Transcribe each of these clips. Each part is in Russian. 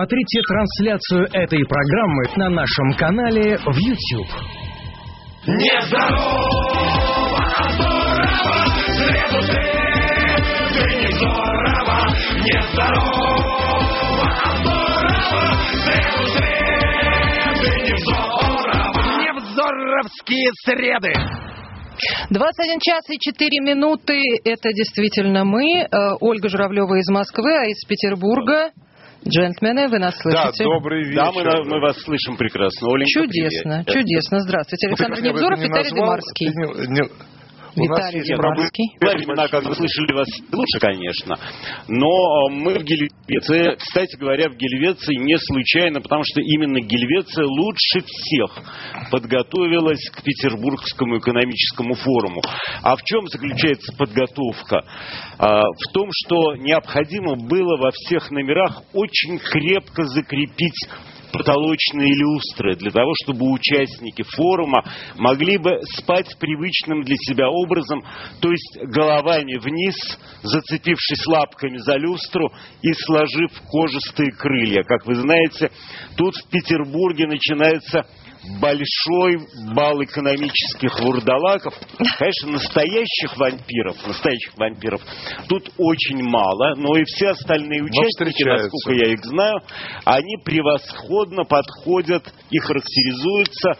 Смотрите трансляцию этой программы на нашем канале в YouTube. Нездорово, а здорово, среду ты, ты не здорово. Нездорово, а здорово, среду ты, ты не здорово. Невзоровские среды. 21 час и 4 минуты. Это действительно мы. Э, Ольга Журавлева из Москвы, а из Петербурга. Джентльмены, вы нас слышите? Да, добрый вечер. Да, мы, мы вас слышим прекрасно. Оленька, Чудесно, привет. чудесно. Здравствуйте. Александр Невзоров, Виталий назвал, Демарский. ты не- не- Виталий. Во времена, как вы слышали вас лучше, конечно. Но э, мы в Гельвеции, кстати говоря, в Гельвеции не случайно, потому что именно Гельвеция лучше всех подготовилась к Петербургскому экономическому форуму. А в чем заключается подготовка? А, В том, что необходимо было во всех номерах очень крепко закрепить потолочные люстры для того, чтобы участники форума могли бы спать привычным для себя образом, то есть головами вниз, зацепившись лапками за люстру и сложив кожистые крылья. Как вы знаете, тут в Петербурге начинается большой бал экономических вурдалаков. Конечно, настоящих вампиров, настоящих вампиров тут очень мало, но и все остальные участники, насколько я их знаю, они превосходно подходят и характеризуются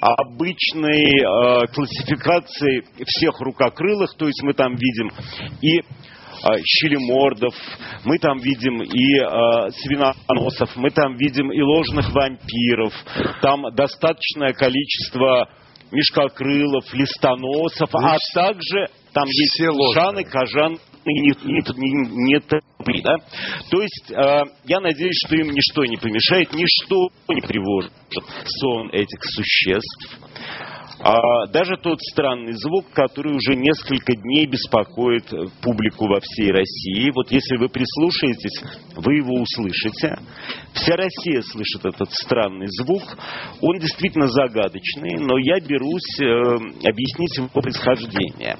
обычной э, классификацией всех рукокрылых, то есть мы там видим и щелемордов, мы там видим и э, свиноносов, мы там видим и ложных вампиров, там достаточное количество мешкокрылов, листоносов, а Весь- также там есть жаны, кожан, и не, не, не- не топы, да? То есть э, я надеюсь, что им ничто не помешает, ничто не тревожит сон этих существ. А даже тот странный звук, который уже несколько дней беспокоит э, публику во всей России. Вот если вы прислушаетесь, вы его услышите. Вся Россия слышит этот странный звук. Он действительно загадочный, но я берусь э, объяснить его происхождение.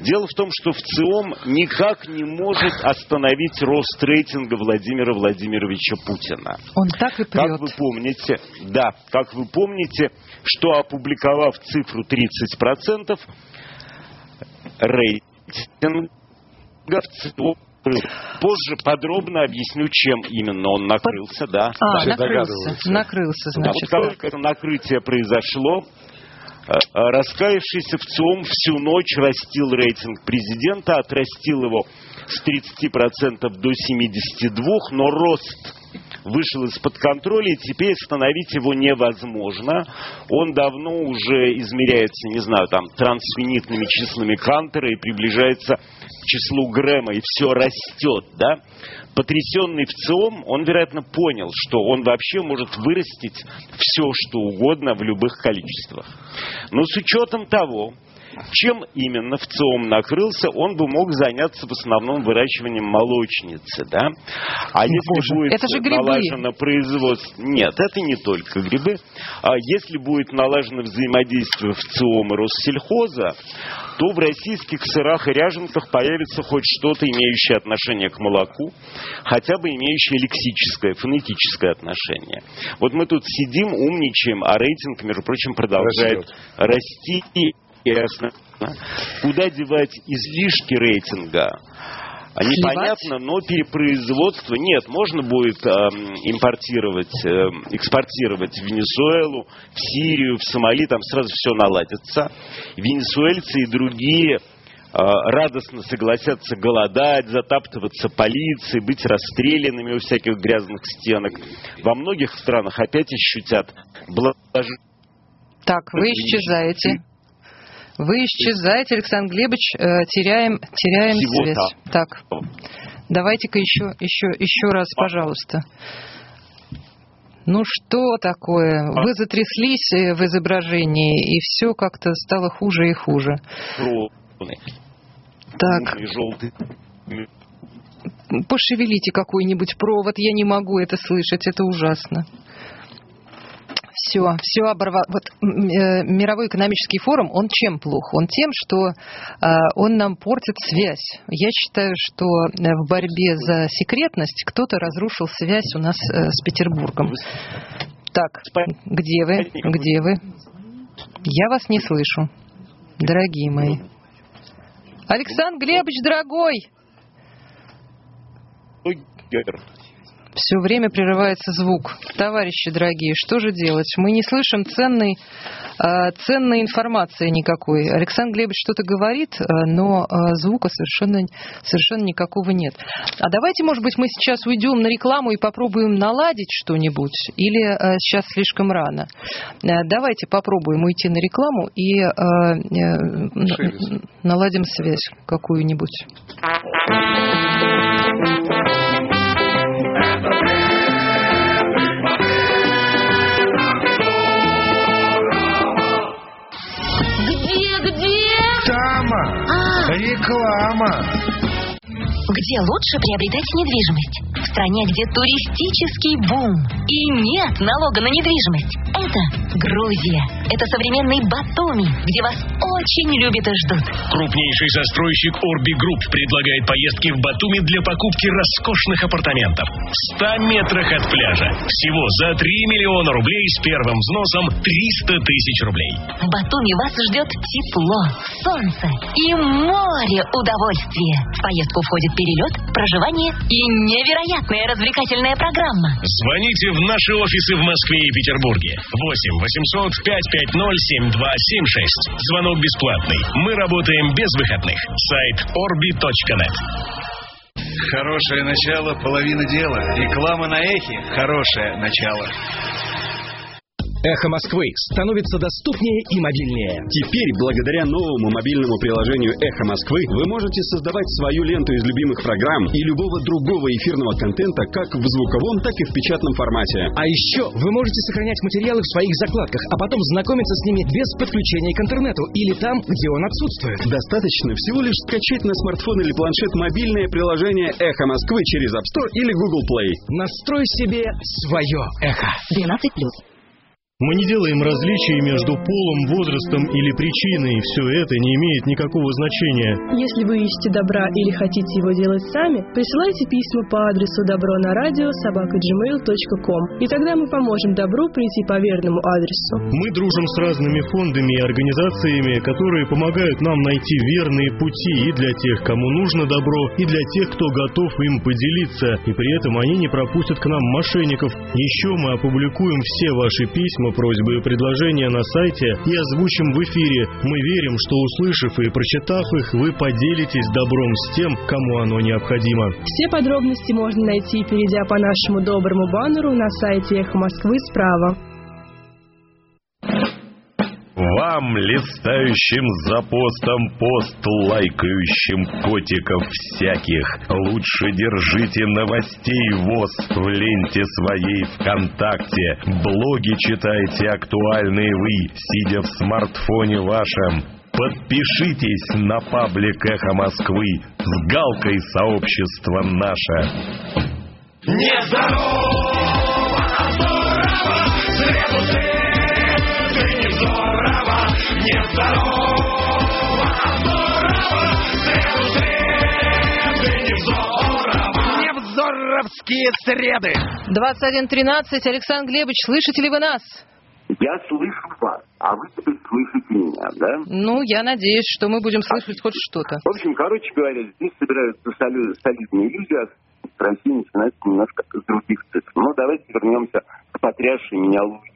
Дело в том, что в ЦИОМ никак не может остановить рост рейтинга Владимира Владимировича Путина. Он так и Как вы прет. помните, да, как вы помните, что опубликовав цифру 30%, рейтинг Позже подробно объясню, чем именно он накрылся, да. А, накрылся. Накрылся, Да, значит. вот как это накрытие произошло, э, э, раскаявшийся в ЦИОМ всю ночь растил рейтинг президента, отрастил его с 30% до 72%, но рост вышел из-под контроля, и теперь остановить его невозможно. Он давно уже измеряется, не знаю, там, трансфинитными числами Кантера и приближается к числу Грэма, и все растет, да? Потрясенный в ЦИОМ, он, вероятно, понял, что он вообще может вырастить все, что угодно в любых количествах. Но с учетом того, чем именно в ЦИОМ накрылся, он бы мог заняться в основном выращиванием молочницы, да? А если Боже, будет это же грибы. налажено производство... Нет, это не только грибы. А если будет налажено взаимодействие в ЦИОМ и Россельхоза, то в российских сырах и ряженках появится хоть что-то, имеющее отношение к молоку, хотя бы имеющее лексическое, фонетическое отношение. Вот мы тут сидим, умничаем, а рейтинг, между прочим, продолжает Растет. расти. Ясно. Куда девать излишки рейтинга? Непонятно, но перепроизводство нет. Можно будет эм, импортировать, эм, экспортировать в Венесуэлу, в Сирию, в Сомали, там сразу все наладится. Венесуэльцы и другие э, радостно согласятся голодать, затаптываться полицией, быть расстрелянными у всяких грязных стенок. Во многих странах опять ощутят блаженство. Так, вы исчезаете. Вы исчезаете, Александр Глебович, э, теряем, теряем Всего связь. Так, давайте-ка еще, еще, еще раз, пожалуйста. Ну что такое? Вы затряслись э, в изображении, и все как-то стало хуже и хуже. Так, пошевелите какой-нибудь провод, я не могу это слышать, это ужасно. Все, все оборвал. Вот э, мировой экономический форум, он чем плох? Он тем, что э, он нам портит связь. Я считаю, что э, в борьбе за секретность кто-то разрушил связь у нас с Петербургом. Так, где вы? Где вы? Я вас не слышу, дорогие мои. Александр Глебович, дорогой! Все время прерывается звук. Товарищи дорогие, что же делать? Мы не слышим ценной, э, ценной информации никакой. Александр Глебович что-то говорит, э, но э, звука совершенно, совершенно никакого нет. А давайте, может быть, мы сейчас уйдем на рекламу и попробуем наладить что-нибудь? Или сейчас слишком рано? Давайте попробуем уйти на рекламу и э, наладим связь какую-нибудь. Реклама! где лучше приобретать недвижимость? В стране, где туристический бум и нет налога на недвижимость. Это Грузия. Это современный Батуми, где вас очень любят и ждут. Крупнейший застройщик Orbi Group предлагает поездки в Батуми для покупки роскошных апартаментов. В 100 метрах от пляжа. Всего за 3 миллиона рублей с первым взносом 300 тысяч рублей. В Батуми вас ждет тепло, солнце и море удовольствия. В поездку входит перелет, проживание и невероятная развлекательная программа. Звоните в наши офисы в Москве и Петербурге. 8 800 550 7276. Звонок бесплатный. Мы работаем без выходных. Сайт orbi.net. Хорошее начало, половина дела. Реклама на эхе – хорошее начало. Эхо Москвы становится доступнее и мобильнее. Теперь, благодаря новому мобильному приложению «Эхо Москвы», вы можете создавать свою ленту из любимых программ и любого другого эфирного контента как в звуковом, так и в печатном формате. А еще вы можете сохранять материалы в своих закладках, а потом знакомиться с ними без подключения к интернету или там, где он отсутствует. Достаточно всего лишь скачать на смартфон или планшет мобильное приложение «Эхо Москвы» через App Store или Google Play. Настрой себе свое эхо. 12 Мы не делаем различий между полом, возрастом или причиной. Все это не имеет никакого значения. Если вы ищете добра или хотите его делать сами, присылайте письма по адресу добро на радио собака.gmail.com, и тогда мы поможем добру прийти по верному адресу. Мы дружим с разными фондами и организациями, которые помогают нам найти верные пути и для тех, кому нужно добро, и для тех, кто готов им поделиться, и при этом они не пропустят к нам мошенников. Еще мы опубликуем все ваши письма, просьбы и предложения на сайте и озвучим в эфире. Мы верим, что услышав и прочитав их, вы поделитесь добром с тем, кому оно необходимо. Все подробности можно найти, перейдя по нашему доброму баннеру на сайте «Эхо Москвы» справа. Вам, листающим за постом пост, лайкающим котиков всяких, лучше держите новостей ВОЗ в ленте своей ВКонтакте. Блоги читайте актуальные вы, сидя в смартфоне вашем. Подпишитесь на паблик «Эхо Москвы» с галкой сообщества «Наше». Нездорово, а здорово, среду ты не здорово, а здорово, среду ты не здорово. Невзоровские среды. 21.13. Александр Глебович, слышите ли вы нас? Я слышу вас, а вы теперь слышите меня, да? Ну, я надеюсь, что мы будем слышать хоть что-то. В общем, короче говоря, здесь собираются соли- солидные люди, а с России начинается немножко с других цифр. Но давайте вернемся к потрясшей меня Луизе.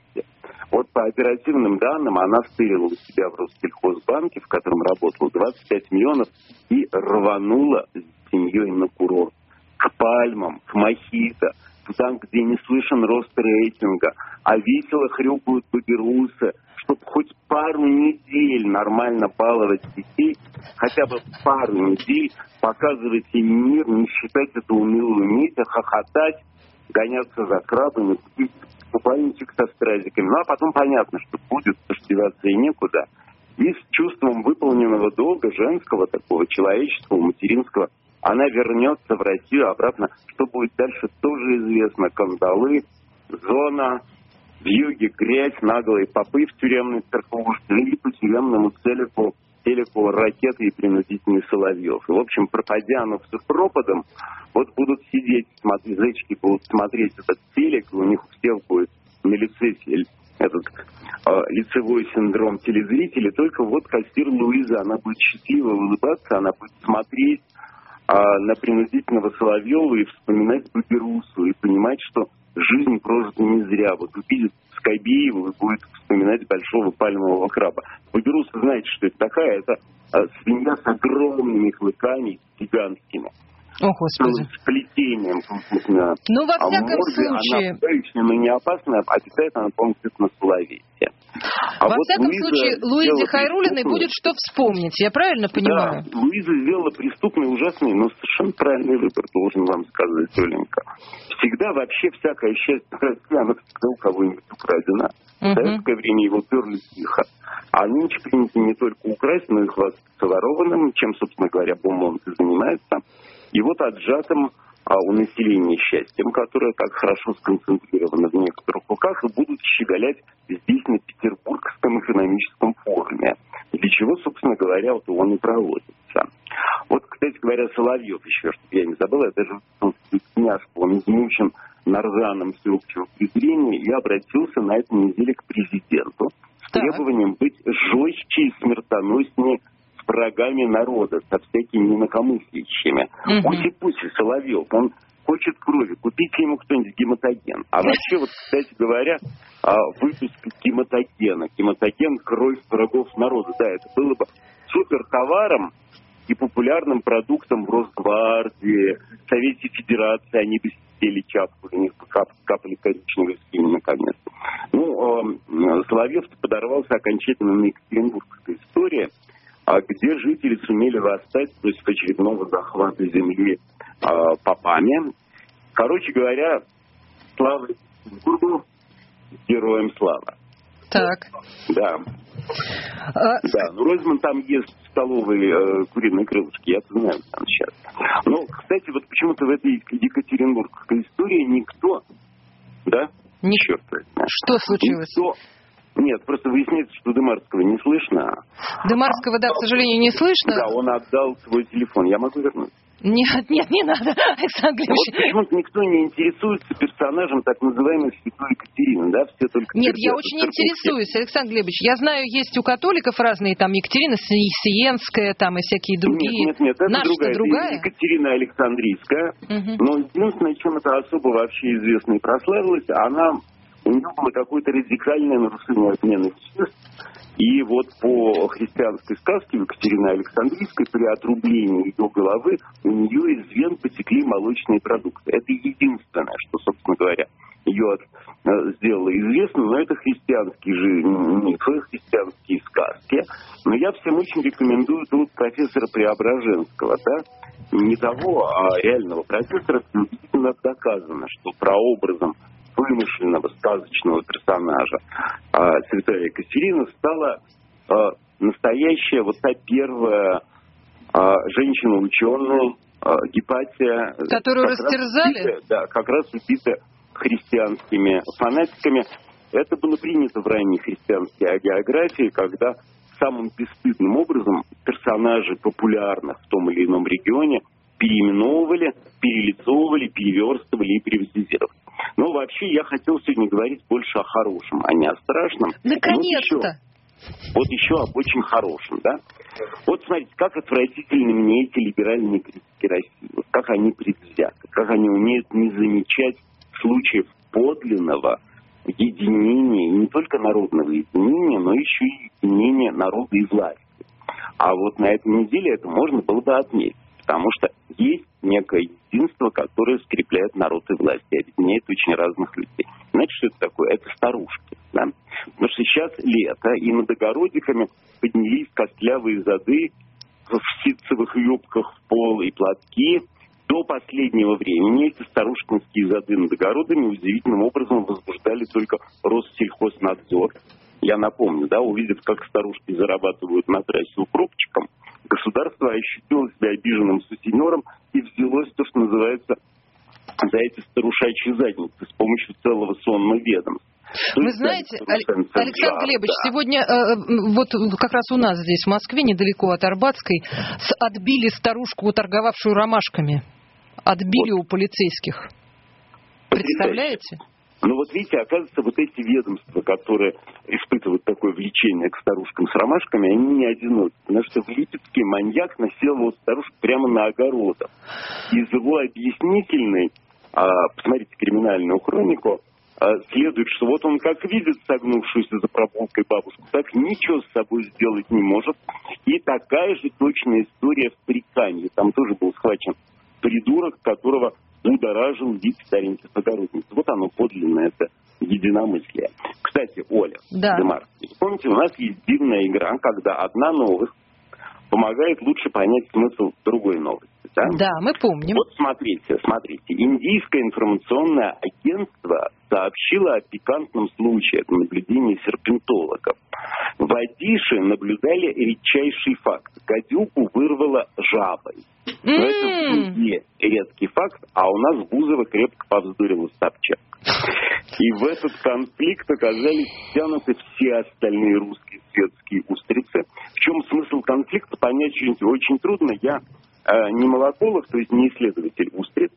Вот по оперативным данным она стырила у себя в Россельхозбанке, в котором работала 25 миллионов, и рванула с семьей на курорт. К пальмам, к мохито, там, где не слышен рост рейтинга, а весело хрюкают баберусы, чтобы хоть пару недель нормально баловать детей, хотя бы пару недель показывать им мир, не считать это унылую медь, а хохотать, гоняться за крабами, купить купальничек со стразиками. Ну, а потом понятно, что будет, потому что деваться и некуда. И с чувством выполненного долга, женского такого, человеческого, материнского, она вернется в Россию обратно. Что будет дальше, тоже известно. Кандалы, зона, в юге грязь, наглые попы в тюремной церковушке и по тюремному целику, телеку ракеты и принудительный Соловьев. И, в общем, пропадя оно все пропадом, вот будут сидеть, смотреть, зайчики будут смотреть этот телек, и у них у всех будет на лице этот э, лицевой синдром телезрителей, только вот кассир Луиза, она будет счастливо улыбаться, она будет смотреть а, на принудительного Соловьева и вспоминать Баберусу, и понимать, что жизнь прожита не зря. Вот увидит Скобеева и будет вспоминать большого пальмового краба. Баберуса знаете, что это такая? Это а, свинья с огромными клыками, гигантскими. О, Господи. С плетением, Ну, во а всяком морды, случае... Она обычная, но не опасная, а питает она, по-моему, на словесие. А Во вот всяком Луиза случае, Луизе Хайрулиной будет что вспомнить, я правильно понимаю? Да, Луиза сделала преступный, ужасный, но совершенно правильный выбор, должен вам сказать, Оленька. Всегда вообще всякое счастье России, оно всегда у кого-нибудь украдено. В советское время его перли тихо. А нынче принято не только украсть, но и хвастаться ворованным, чем, собственно говоря, Бомонт и занимается. И вот отжатым у населения счастьем, которое так хорошо сконцентрировано в некоторых руках, и будут щеголять здесь, на Петербургском экономическом форуме. Для чего, собственно говоря, вот он и проводится. Вот, кстати говоря, Соловьев еще, чтобы я не забыл, я даже княжку, он измучен нарзаном всеобщего презрения и обратился на этой неделе к президенту с требованием быть жестче и смертоноснее врагами народа, со всякими инакомыслящими. Мгм. Пуси-пуси, Соловьев, он хочет крови, купите ему кто-нибудь гематоген. А вообще, вот, кстати говоря, а, выпуск гематогена, гематоген кровь врагов народа, да, это было бы супер товаром и популярным продуктом в Росгвардии, Совете Федерации, они бы сидели чапку, у них кап- капали коричневые скины наконец. Ну, э, Соловьев подорвался окончательно на Екатеринбургской истории, а где жители сумели восстать против очередного захвата земли а, попами. Короче говоря, слава Екатеринбургу, героям слава. Так. Да. А, Да, ну Ройзман там ест в столовой э, куриные крылышки, я знаю там сейчас. Но, кстати, вот почему-то в этой Екатеринбургской истории никто, да? Черт возьми. Что случилось? Никто... Нет, просто выясняется, что Демарского не слышно. Демарского, да, к сожалению, не слышно. Да, он отдал свой телефон. Я могу вернуть? Нет, нет, не надо, Александр Вот Глебович. почему-то никто не интересуется персонажем так называемой святой Екатерины, да? Все только Нет, я очень церковь интересуюсь, Александр Глебович. Я знаю, есть у католиков разные, там Екатерина Си- Сиенская, там и всякие другие. Нет, нет, нет, это Наша-то другая. Это другая? Екатерина Александрийская. Мгм. Но единственное, чем это особо вообще известно и прославилась, она у нее было какое-то радикальное нарушение отмены веществ. И вот по христианской сказке в Екатерине Александрийской при отрублении ее головы у нее из вен потекли молочные продукты. Это единственное, что, собственно говоря, ее э, сделало известным, но это христианские же мифы, христианские сказки. Но я всем очень рекомендую труд профессора Преображенского, да, не того, а реального профессора, где доказано, что прообразом вымышленного сказочного персонажа а, святая Екатерина стала а, настоящая вот та первая а, женщина-ученая Гепатия. Которую как раз растерзали? убитая, да, как раз убита христианскими фанатиками. Это было принято в ранней христианской агеографии, когда самым бесстыдным образом персонажи популярных в том или ином регионе переименовывали, перелицовывали, переверстывали и приватизировали. Но вообще я хотел сегодня говорить больше о хорошем, а не о страшном. Наконец-то! Вот еще, вот еще об очень хорошем, да? Вот смотрите, как отвратительны мне эти либеральные критики России. Вот как они предвзяты, как они умеют не замечать случаев подлинного единения, не только народного единения, но еще и единения народа и власти. А вот на этой неделе это можно было бы отметить, потому что есть некое единство, которое скрепляет народ и власть и объединяет очень разных людей. Знаете, что это такое? Это старушки. Да? Потому что сейчас лето, и над огородиками поднялись костлявые зады в ситцевых юбках в пол и платки. До последнего времени эти старушкинские зады над огородами удивительным образом возбуждали только Россельхознадзор. Я напомню, да, увидев, как старушки зарабатывают на трассе укропчиком, государство ощутило себя обиженным сутенером и взялось то, что называется за эти старушачьи задницы с помощью целого сонного ведомства. Вы знаете, Александр Глебович, да. сегодня э, вот как раз у нас здесь, в Москве, недалеко от Арбатской, с- отбили старушку, торговавшую ромашками. Отбили у полицейских. Представляете? Ну вот видите, оказывается, вот эти ведомства, которые испытывают такое влечение к старушкам с ромашками, они не одиноки. Потому что в Липецке маньяк насиловал старушек прямо на огородах. Из его объяснительной, а, посмотрите криминальную хронику, а, следует, что вот он как видит согнувшуюся за прополкой бабушку, так ничего с собой сделать не может. И такая же точная история в Приканье. Там тоже был схвачен придурок, которого будоражил вид стареньких огородниц. Вот оно подлинное, это единомыслие. Кстати, Оля, Да. Демар, помните, у нас есть дивная игра, когда одна новость помогает лучше понять смысл другой новости. Да? Да, мы помним. Вот смотрите, смотрите. Индийское информационное агентство сообщило о пикантном случае от наблюдения серпентологов. В Адише наблюдали редчайший факт. Гадюку вырвало жабой. Но это в Индии редкий факт, а у нас Бузова крепко повздорила Собчак. И в этот конфликт оказались втянуты все остальные русские светские устрицы. В чем смысл конфликта, понять очень, трудно. Я э, не молоколог, то есть не исследователь устриц.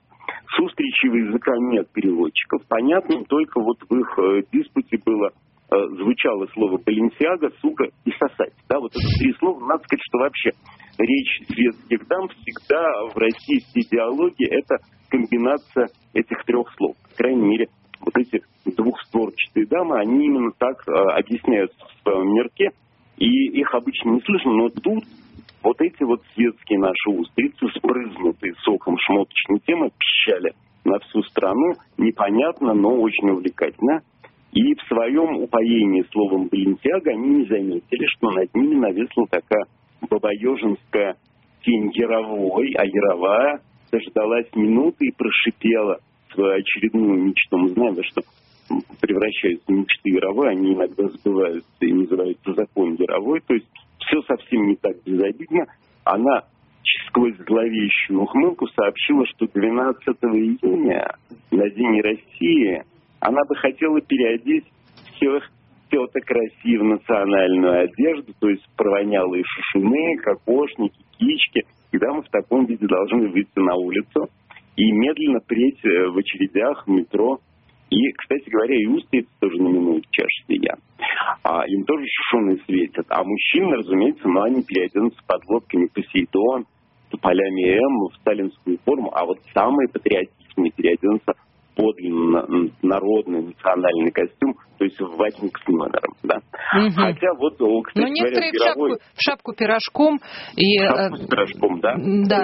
С устричьего языка нет переводчиков. Понятно, только вот в их э, диспуте было э, звучало слово «баленсиага», «сука» и «сосать». Да, вот это три слова. Надо сказать, что вообще речь светских дам всегда в российской идеологии это комбинация этих трех слов. По крайней мере, вот эти двухстворчатые дамы, они именно так э, объясняются в своем мирке, и их обычно не слышно, но тут вот эти вот светские наши устрицы, спрызнутые соком шмоточной темы, пищали на всю страну. Непонятно, но очень увлекательно. И в своем упоении словом «баленсиага» они не заметили, что над ними нависла такая бабаежинская тень Яровой, а Яровая дождалась минуты и прошипела свою очередную мечту. Мы знаем, что превращаются мечты Яровой, они иногда сбываются и называются закон Яровой. То есть все совсем не так безобидно. Она сквозь зловещую ухмылку сообщила, что 12 июня на День России она бы хотела переодеть всех теток России в национальную одежду, то есть провонялые шушуны, кокошники, кички. Когда мы в таком виде должны выйти на улицу и медленно преть э, в очередях в метро. И, кстати говоря, и устрицы тоже не минуют чаши сия. А, им тоже шушуны светят. А мужчины, разумеется, ну, они переоденутся под лодками Посейдон, тополями М в сталинскую форму. А вот самые патриотичные переоденутся подлинно народный национальный костюм, то есть в ватник с номером, да. Мгм. Хотя вот, кстати Но некоторые в говоря, шапку, мировой в шапку пирожком и, э, шапку с пирожком, да? да,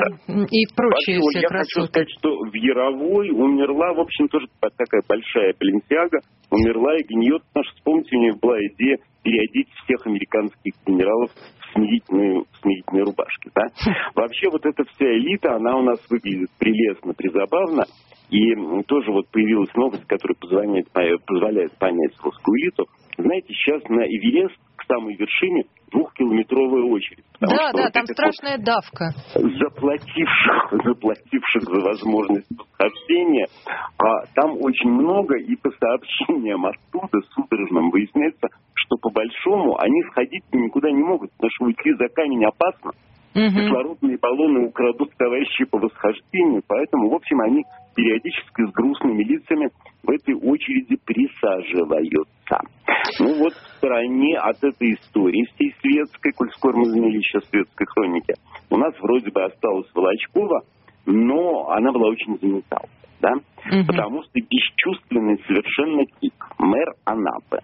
и прочие Вообще, я хочу красоты. сказать, что в Яровой умерла, в общем, тоже такая большая Баленсиага, умерла и гниет, потому что, вспомните, у нее была идея переодеть всех американских генералов в смирительные, в смирительные рубашки, да? Вообще, вот эта вся элита, она у нас выглядит прелестно, призабавно, и тоже вот появилась новость, которая позволяет, по- позволяет понять русскую элиту. Знаете, сейчас на Эверест к самой вершине двухкилометровая очередь. Да, да, вот там этих вот страшная давка. заплативших, заплативших за возможность восхождения. А там очень много, и по сообщениям оттуда, судорожным, выясняется, что по большому они сходить никуда не могут, потому что уйти за камень опасно. Кислородные баллоны украдут товарищи по восхождению, поэтому, в общем, они периодически с грустными лицами в этой очереди присаживаются. Ну вот в стороне от этой истории всей светской, коль скоро мы заняли еще светской хроники, у нас вроде бы осталась Волочкова, но она была очень заметалась, да? Потому что бесчувственный совершенно тик, мэр Анапы,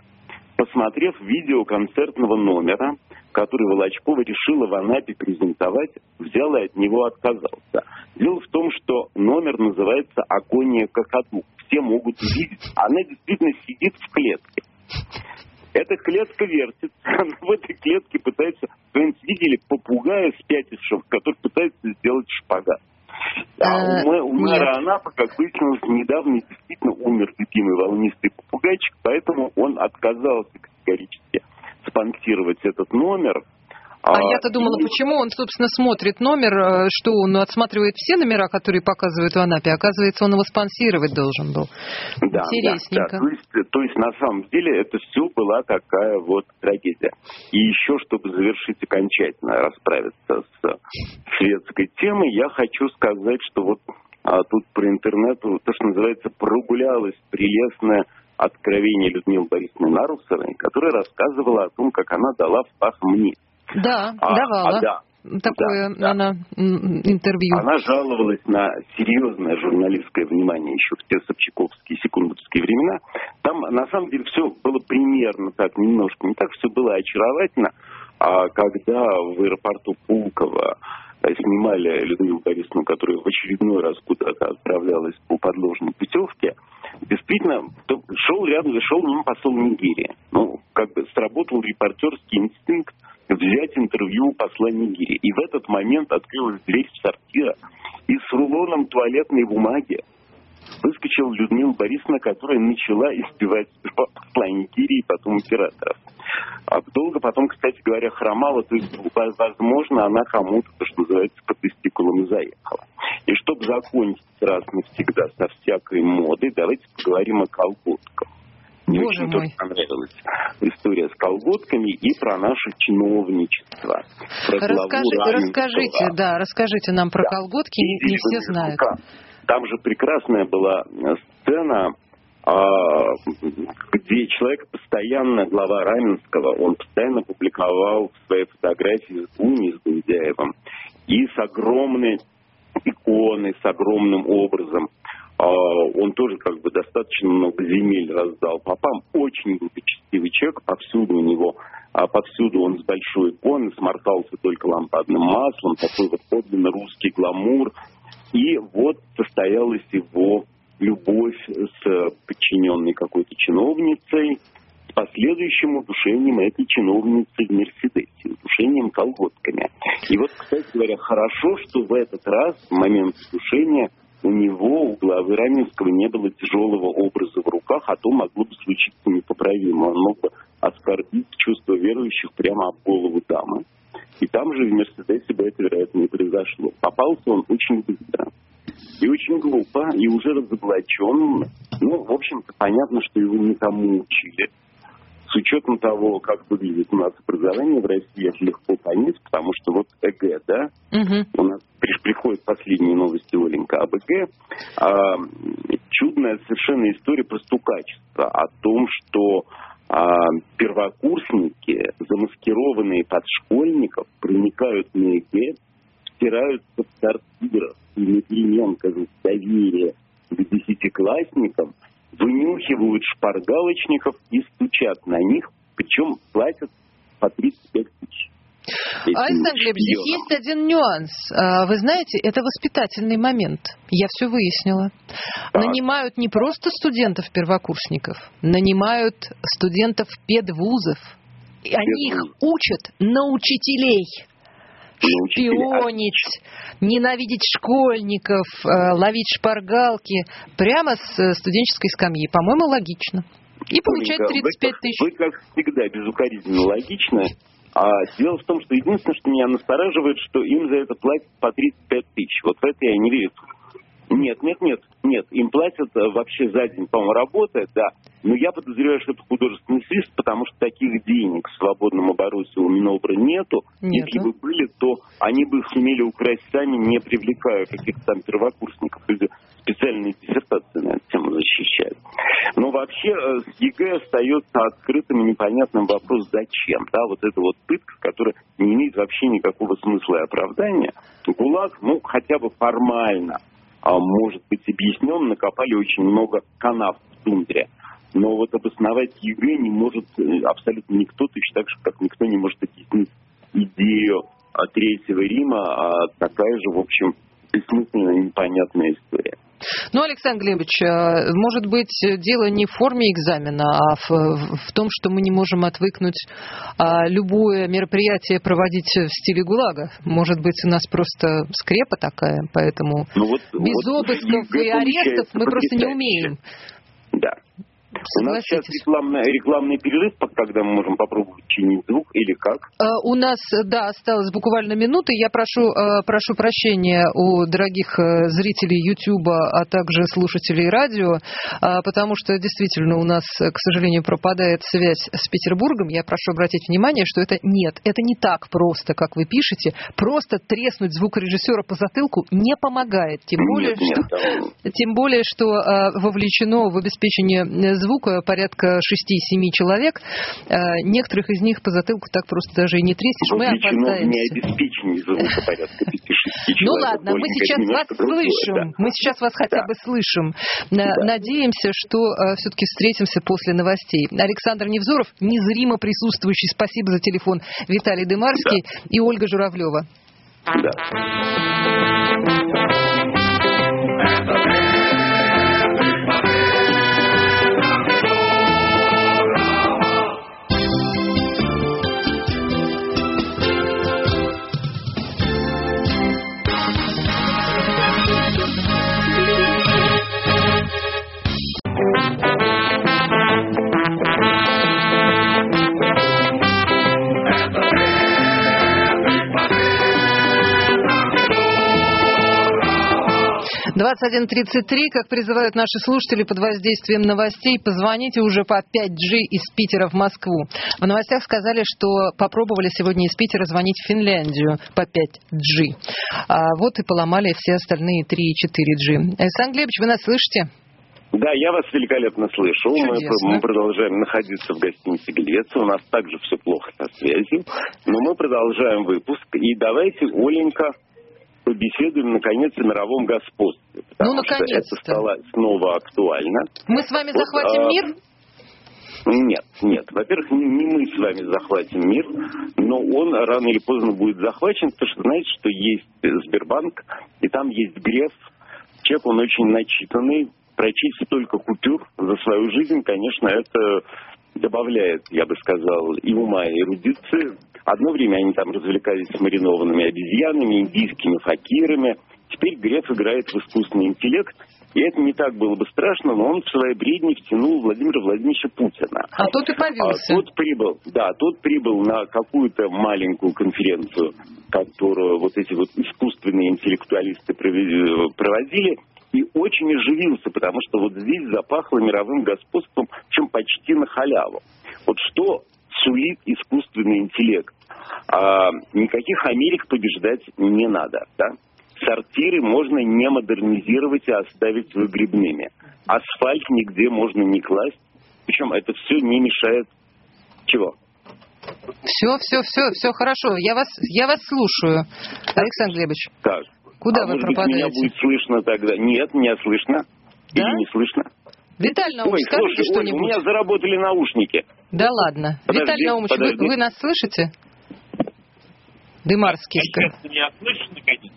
посмотрев видео концертного номера, который Волочкова решила в Анапе презентовать, взял и от него отказался. Дело в том, что номер называется «Агония какаду». Все могут увидеть. Она действительно сидит в клетке. Эта клетка вертится. Она в этой клетке пытается... Вы видели попугая спятившего, который пытается сделать шпагат. А у, мэ- у мэра Анапы, как выяснилось, недавно действительно умер любимый волнистый попугайчик, поэтому он отказался категорически спонсировать этот номер. А, я-то думала, почему он, собственно, смотрит номер, э, что он отсматривает все номера, которые показывают в Анапе. Оказывается, он его спонсировать должен был. Да, Интересненько. Да, да. То, есть, то есть, на самом деле, это все была такая вот трагедия. И еще, чтобы завершить окончательно, расправиться с шведской темой, я хочу сказать, что вот а, тут про интернет, то, что называется, прогулялось прелестное откровение Людмилы Борисовны Нарусовой, которая рассказывала о том, как она дала в пах мне. Да, А, давала. а, да. Такое Да, она интервью. Она жаловалась на серьезное журналистское внимание еще в те собчаковские, секундовские времена. Там, на самом деле, все было примерно так, немножко не так, все было очаровательно. А когда в аэропорту Пулково снимали Людмилу Борисовну, которая в очередной раз куда-то отправлялась по подложной путевке, действительно, шел рядом, шел мимо посол Нигерии. Ну, как бы сработал репортерский инстинкт взять интервью у посла Нигерии. И в этот момент открылась дверь в сортира, и с рулоном туалетной бумаги выскочила Людмила Борисовна, которая начала избивать посла Нигерии, потом императора. А долго потом, кстати говоря, хромала, то есть, возможно, она кому-то, то, что называется, по тестикулам заехала. И чтобы закончить раз навсегда со всякой модой, давайте поговорим о колготках. Мне Боже очень мой. тоже понравилась история с колготками и про наше чиновничество. Про Расскажи- расскажите, да, расскажите нам про колготки, не, не все знают. Там же прекрасная была э, сцена, где человек постоянно, глава Раменского, он постоянно публиковал свои фотографии с Буни, с Гундяевым, и с огромной иконой, с огромным образом. А, Он тоже как бы достаточно много земель раздал попам. Очень благочестивый человек, повсюду у него, а повсюду он с большой иконой, сморкался только лампадным маслом, такой вот подлинно русский гламур. И вот состоялась его любовь с подчиненной какой-то чиновницей, с последующим удушением этой чиновницы в Мерседесе, удушением колготками. И вот, кстати говоря, хорошо, что в этот раз, в момент удушения, у него, у главы Раменского, не было тяжелого образа в руках, а то могло бы случиться непоправимо. Он мог бы оскорбить чувство верующих прямо об голову дамы. И там же в Мерседесе бы это, вероятно, не произошло. Попался он очень быстро. И очень глупо, и уже разоблачен. Ну, в общем-то, понятно, что его никому учили. С учетом того, как выглядит у нас образование в России, это легко понять, потому что вот ЭГЭ, да, Мгм. у нас при- приходят последние новости, Оленька, об ЭГЭ. А, чудная совершенно история про стукачество. О том, что первокурсники, замаскированные под школьников, проникают на ЭГЭ, втираются в сортирах и непременно доверие к десятиклассникам, вынюхивают шпаргалочников и стучат на них, причем платят по 35 тысяч. Этим Александр шпионам. есть один нюанс. А, Вы знаете, это воспитательный момент. Я все выяснила. Нанимают не просто студентов-первокурсников, нанимают студентов педвузов. И они их учат на учителей. Шпионить, ненавидеть школьников, ловить шпаргалки прямо с э, студенческой скамьи. По-моему, логично. И получать Оленька, 35 вы, тысяч. Вы, как всегда, безукоризненно логичны. А дело в том, что единственное, что меня настораживает, что им за это платят по 35 тысяч. Вот в это я не верю. Нет, нет, нет, нет. Им платят э, вообще за день, по-моему, работает, да. Но я подозреваю, что это художественный свист, потому что таких денег в свободном обороте у Минобра нету. Нету. Если бы были, то они бы их сумели украсть сами, не привлекая каких-то там первокурсников. Люди специальные диссертации на эту тему защищают. Но вообще э, с ЕГЭ остается открытым и непонятным вопрос, зачем. Да, вот эта вот пытка, которая не имеет вообще никакого смысла и оправдания. ГУЛАГ, ну, хотя бы формально может быть объяснен, накопали очень много канав в тундре. Но вот обосновать ЕГЭ не может э, абсолютно никто, точно так же, как никто не может объяснить идею а, Третьего Рима, а такая же, в общем, бессмысленная непонятная история. Ну, Александр Глебович, э, может быть, дело не в форме экзамена, а в, в том, что мы не можем отвыкнуть а, любое мероприятие проводить в стиле ГУЛАГа. Может быть, у нас просто скрепа такая, поэтому Ну вот, без вот обысков и арестов мы просто не умеем. Да. У нас сейчас рекламный, рекламный перерыв, когда мы можем попробовать чинить звук или как? Э, У нас, э, да, осталось буквально минуты. Я прошу, э, прошу прощения у дорогих э, зрителей Ютуба, а также слушателей радио, а, потому что действительно у нас, э, к сожалению, пропадает связь с Петербургом. Я прошу обратить внимание, что это нет, это не так просто, как вы пишете. Просто треснуть звукорежиссера по затылку не помогает. Тем более, Нет, нет, что, там- тем более, что э, вовлечено в обеспечение э, звука порядка 6-7 человек. Э, Некоторых из них по затылку так просто даже и не треснешь. Мы опоздаемся. необеспечение звука порядка 5-6 Ну человек. ладно, мы сейчас вас слышим. да. Мы сейчас вас хотя бы слышим. На- Надеемся, что все-таки встретимся после новостей. Александр Невзоров, незримо присутствующий, спасибо за телефон, Виталий Дымарский и Ольга Журавлева. «21.33», как призывают наши слушатели под воздействием новостей, позвоните уже по 5G из Питера в Москву. В новостях сказали, что попробовали сегодня из Питера звонить в Финляндию по 5G. А вот и поломали все остальные 3 и 4G. Александр Глебович, вы нас слышите? Да, я вас великолепно слышу. Мы, мы продолжаем находиться в гостинице Гельвеция. У нас также все плохо со связью. Но мы продолжаем выпуск. И давайте, Оленька, побеседуем, наконец, о мировом господстве. Потому Ну, что это стало снова актуально. Мы с вами Вот, захватим а, мир? Нет, нет. Во-первых, не, не мы с вами захватим мир, но он рано или поздно будет захвачен, потому что знаете, что есть Сбербанк, и там есть Греф. Человек, он очень начитанный. Прочесть столько купюр за свою жизнь, конечно, это добавляет, я бы сказал, и ума, и эрудиции. Одно время они там развлекались с маринованными обезьянами, индийскими факирами. Теперь Греф играет в искусственный интеллект. И это не так было бы страшно, но он в свои бредни втянул Владимира Владимировича Путина. А тот и повелся. А тот прибыл, да, тот прибыл на какую-то маленькую конференцию, которую вот эти вот искусственные интеллектуалисты провели- проводили, очень оживился, потому что вот здесь запахло мировым господством, чем почти на халяву. Вот что сулит искусственный интеллект? А, никаких Америк побеждать не надо, да? Сортиры можно не модернизировать и оставить выгребными. Асфальт нигде можно не класть. Причем это все не мешает чего? Все, все, все, все хорошо. Я вас, я вас слушаю. Александр Глебович, Как? Куда а вы может быть, пропадаете? меня будет слышно тогда? Нет, меня слышно. Да? Или не слышно? Виталий Наумович, Ой, скажите слушай, Оль, у что-нибудь. меня заработали наушники. Да ладно. Подожди, Виталий Наумович, вы, подожди. вы нас слышите? Дымарский. ска- Меня слышишь, наконец?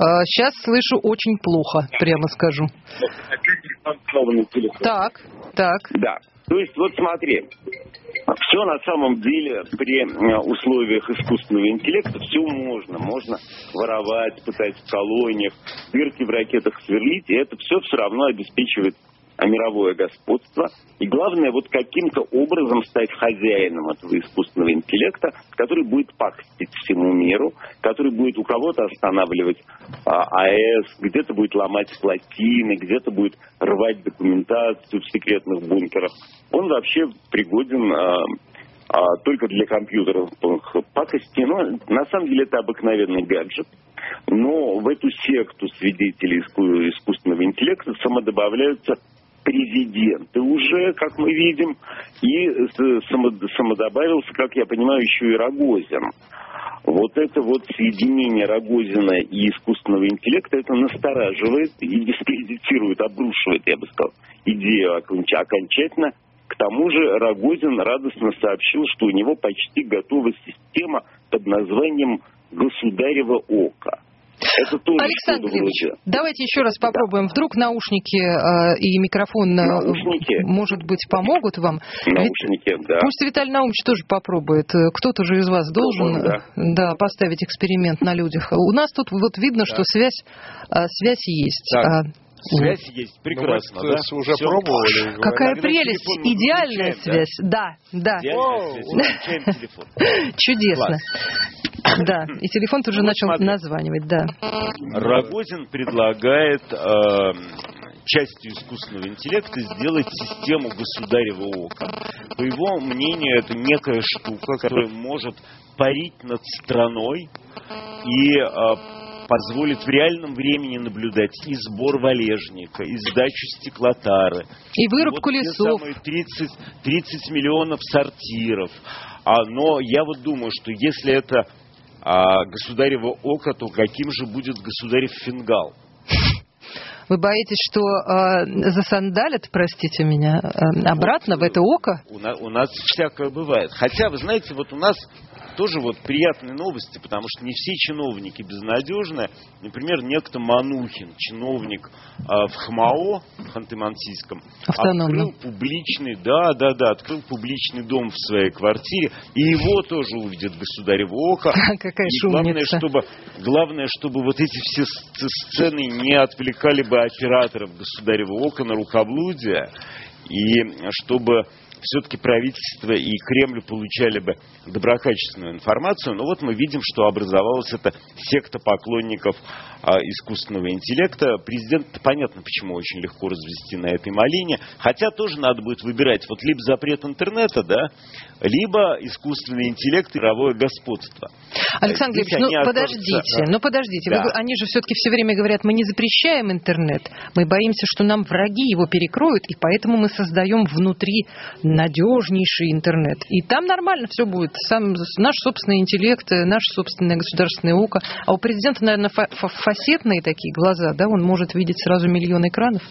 А, Сейчас слышу очень плохо, прямо скажу. Так, так. Да. То есть, вот смотри, все на самом деле при э, условиях искусственного интеллекта все можно. Можно воровать, пытать в колониях, дырки в ракетах сверлить, и это все все равно обеспечивает а, мировое господство. И главное, вот каким-то образом стать хозяином этого искусственного интеллекта, который будет пакостить всему миру, который будет у кого-то останавливать а, АЭС, где-то будет ломать плотины, где-то будет рвать документацию в секретных бункерах. Он вообще пригоден а, а, только для компьютеров пакости. Но на самом деле это обыкновенный гаджет. Но в эту секту свидетелей иску- искусственного интеллекта самодобавляются президенты уже, как мы видим, и самодобавился, как я понимаю, еще и Рогозин. Вот это вот соединение Рогозина и искусственного интеллекта, это настораживает и дискредитирует, обрушивает, я бы сказал, идею оконч- окончательно. К тому же Рогозин радостно сообщил, что у него почти готова система под названием «Государево око». Это тоже Александр вроде- давайте еще раз попробуем. Вдруг наушники э, и микрофон, э, Наушники? может быть, помогут вам? Наушники, да. Пусть Виталий Наумович тоже попробует. Э, Кто-то же из вас должен Пробуем, э, да, поставить эксперимент на людях. У нас тут вот видно, что связь, связь есть. Так. Связь есть, прекрасно, Ну, мы да? уже Всё. пробовали. Какая прелесть, идеальная связь. Да, да. Идеальная связь. Чудесно. Да, и телефон тут же Ну, начал названивать, да. Рогозин предлагает э, частью искусственного интеллекта сделать систему государева ока. По его мнению, это некая штука, которая может парить над страной и э, позволит в реальном времени наблюдать и сбор валежника, и сдачу стеклотары. И вырубку вот лесов. самые 30, 30 миллионов сортиров. А, но я вот думаю, что если это а, государево око, то каким же будет государев фингал? Вы боитесь, что э, засандалят, простите меня, э, обратно в это око? У, на- у нас всякое бывает. Хотя, вы знаете, вот у нас тоже вот приятные новости, потому что не все чиновники безнадежны. Например, некто Манухин, чиновник а, в ХМАО, в Ханты-Мансийском, открыл публичный, да, да, да, открыл публичный дом в своей квартире, и его тоже увидят государево око. Какая И главное, шумница. чтобы, главное, чтобы вот эти все сц- сцены не отвлекали бы операторов государева ока на рукоблудие, и чтобы все-таки правительство и Кремль получали бы доброкачественную информацию. Но вот мы видим, что образовалась эта секта поклонников а, искусственного интеллекта. Президент, понятно, почему очень легко развести на этой малине. Хотя тоже надо будет выбирать вот либо запрет интернета, да, либо искусственный интеллект и мировое господство. Александр Здесь они ну окажутся- подождите, ну подождите. Вы Да. го- они же все-таки все время говорят, мы не запрещаем интернет, мы боимся, что нам враги его перекроют, и поэтому мы создаем внутри надежнейший интернет. И там нормально все будет. Сам наш собственный интеллект, наше собственное государственное око. А у президента, наверное, фа- фасетные такие глаза, да? Он может видеть сразу миллион экранов.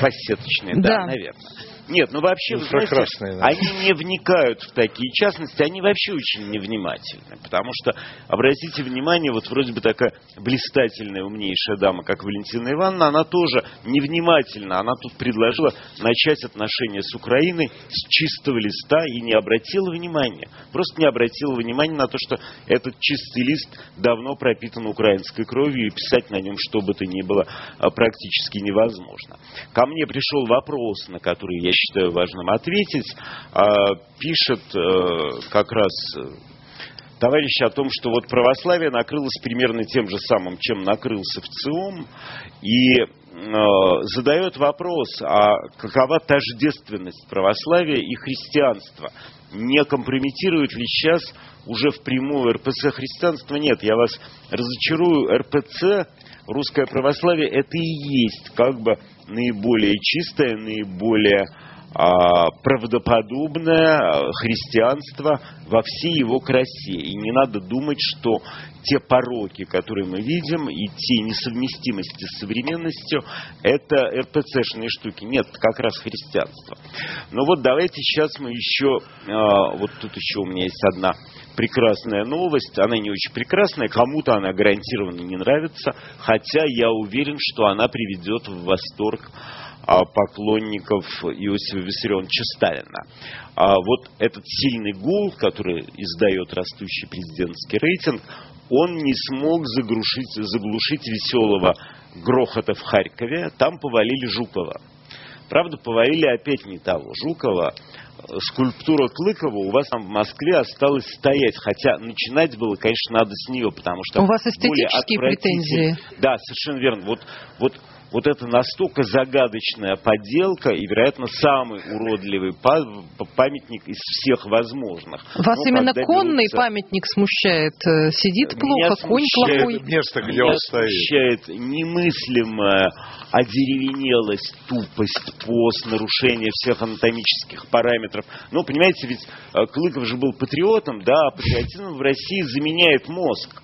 Фасеточные, да, Да. наверное. Нет, ну вообще, вы знаете, да. они не вникают в такие частности, они вообще очень невнимательны. Потому что, обратите внимание, вот вроде бы такая блистательная, умнейшая дама, как Валентина Ивановна, она тоже невнимательна. Она тут предложила начать отношения с Украиной с чистого листа и не обратила внимания. Просто не обратила внимания на то, что этот чистый лист давно пропитан украинской кровью, и писать на нем что бы то ни было а, практически невозможно. Ко мне пришел вопрос, на который я считаю важным ответить. А, Пишет э, как раз э, товарищ о том, что вот православие накрылось примерно тем же самым, чем накрылся в ЦИОМ, и э, задает вопрос, а какова тождественность православия и христианства? Не компрометирует ли сейчас уже впрямую РПЦ христианство? Нет, я вас разочарую, РПЦ, русское православие, это и есть как бы наиболее чистое, наиболее а, правдоподобное а, христианство во всей его красе. И не надо думать, что те пороки, которые мы видим, и те несовместимости с современностью, это РПЦшные штуки. Нет, как раз христианство. Но вот давайте сейчас мы еще, а, вот тут еще у меня есть одна прекрасная новость. Она не очень прекрасная, кому-то она гарантированно не нравится, хотя я уверен, что она приведет в восторг а, поклонников Иосифа Виссарионовича Сталина. А вот этот сильный гул, который издает растущий президентский рейтинг, он не смог заглушить, заглушить веселого грохота в Харькове. Там повалили Жукова. Правда, повалили опять не того Жукова. Скульптура Клыкова у вас там в Москве осталась стоять. Хотя начинать было, конечно, надо с нее, потому что... У вас эстетические претензии? Да, совершенно верно. Вот, вот, вот это настолько загадочная подделка и, вероятно, самый уродливый па- памятник из всех возможных. Вас Но именно когда конный берутся- памятник смущает? Э, Сидит Меня плохо, конь смущает плохой? Место, где Меня он стоит. смущает немыслимая одеревенелость, тупость, пост, нарушение всех анатомических параметров. Ну, понимаете, ведь э, Клыков же был патриотом, да, а патриотизм в России заменяет мозг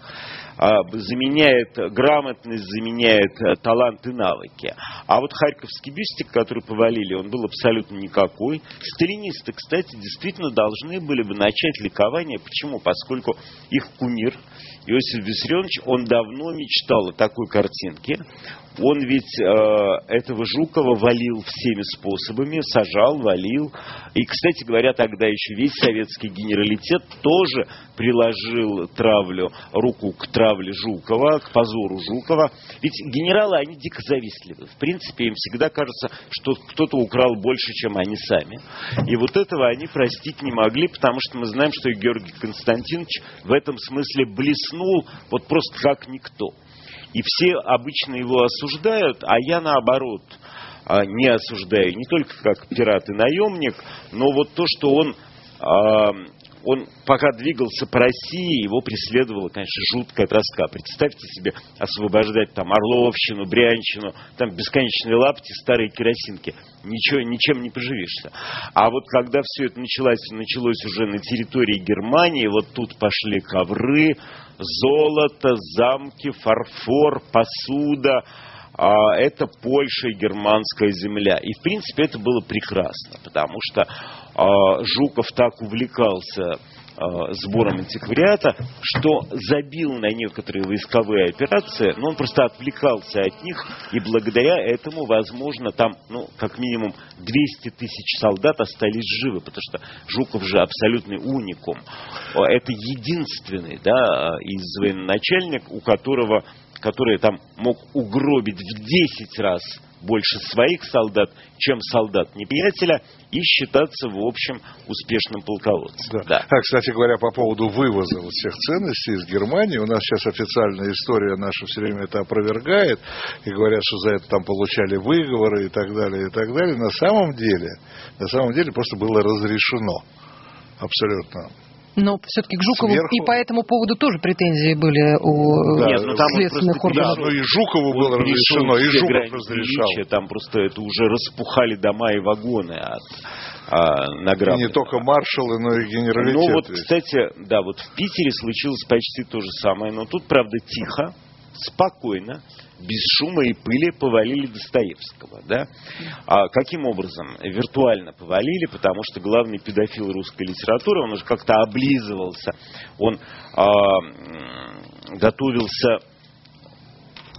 заменяет грамотность, заменяет э, талант и навыки. А вот харьковский бюстик, который повалили, он был абсолютно никакой. Сталинисты, кстати, действительно должны были бы начать ликование. Почему? Поскольку их кумир Иосиф Виссарионович, он давно мечтал о такой картинке. Он ведь э, этого Жукова валил всеми способами, сажал, валил. И, кстати говоря, тогда еще весь советский генералитет тоже приложил травлю, руку к травле Жукова, к позору Жукова. Ведь генералы, они дико завистливы. В принципе, им всегда кажется, что кто-то украл больше, чем они сами. И вот этого они простить не могли, потому что мы знаем, что и Георгий Константинович в этом смысле блеснул вот просто как никто. И все обычно его осуждают, а я наоборот а, не осуждаю. Не только как пират и наемник, но вот то, что он, а, он пока двигался по России, его преследовала, конечно, жуткая тоска. Представьте себе освобождать там Орловщину, Брянщину, там бесконечные лапти, старые керосинки. Ничего, ничем не поживишься. А вот когда все это началось, началось уже на территории Германии, вот тут пошли ковры, золото, замки, фарфор, посуда, это Польша и германская земля. И, в принципе, это было прекрасно, потому что а, Жуков так увлекался а, сбором антиквариата, что забил на некоторые войсковые операции, но он просто отвлекался от них, и благодаря этому, возможно, там, ну, как минимум 200 тысяч солдат остались живы, потому что Жуков же абсолютный уникум. Это единственный, да, из военачальник, у которого который там мог угробить в 10 раз больше своих солдат, чем солдат неприятеля, и считаться, в общем, успешным полководцем. Да. Да. А, кстати говоря, по поводу вывоза вот всех ценностей из Германии, у нас сейчас официальная история наша все время это опровергает, и говорят, что за это там получали выговоры и так далее, и так далее. На самом деле, на самом деле просто было разрешено. Абсолютно но все-таки к Жукову Сверху... и по этому поводу тоже претензии были у да, Нет, ну, там следственных органов. Да, ну и Жукову было разрешено, и Жуков разрешал. Там просто это уже распухали дома и вагоны от а, награбленного. Не только маршалы, но и генералитет. Ну вот, кстати, да, вот в Питере случилось почти то же самое, но тут, правда, тихо, спокойно, без шума и пыли повалили Достоевского. Да? А каким образом? Виртуально повалили, потому что главный педофил русской литературы, он уже как-то облизывался, он а, готовился